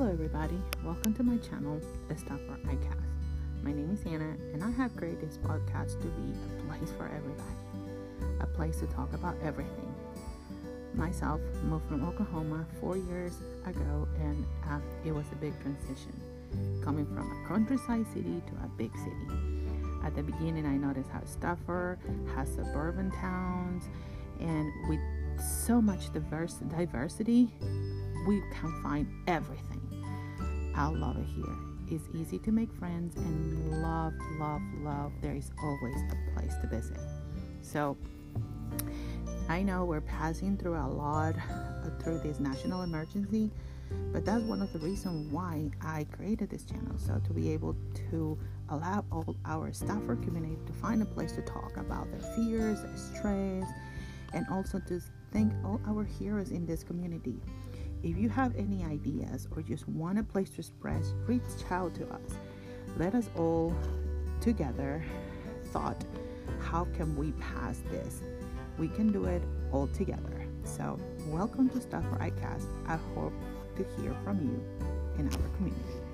everybody. Welcome to my channel, Stafford iCast. My name is Anna, and I have created this podcast to be a place for everybody, a place to talk about everything. Myself moved from Oklahoma four years ago, and it was a big transition, coming from a countryside city to a big city. At the beginning, I noticed how Stafford has suburban towns, and with so much diverse diversity, we can find everything. I love it here. It's easy to make friends and love, love, love. There is always a place to visit. So I know we're passing through a lot uh, through this national emergency, but that's one of the reasons why I created this channel. So to be able to allow all our Stafford community to find a place to talk about their fears, their stress, and also to thank all our heroes in this community. If you have any ideas or just want a place to express, reach out to us. Let us all together thought, how can we pass this? We can do it all together. So, welcome to Stafford iCast. I hope to hear from you in our community.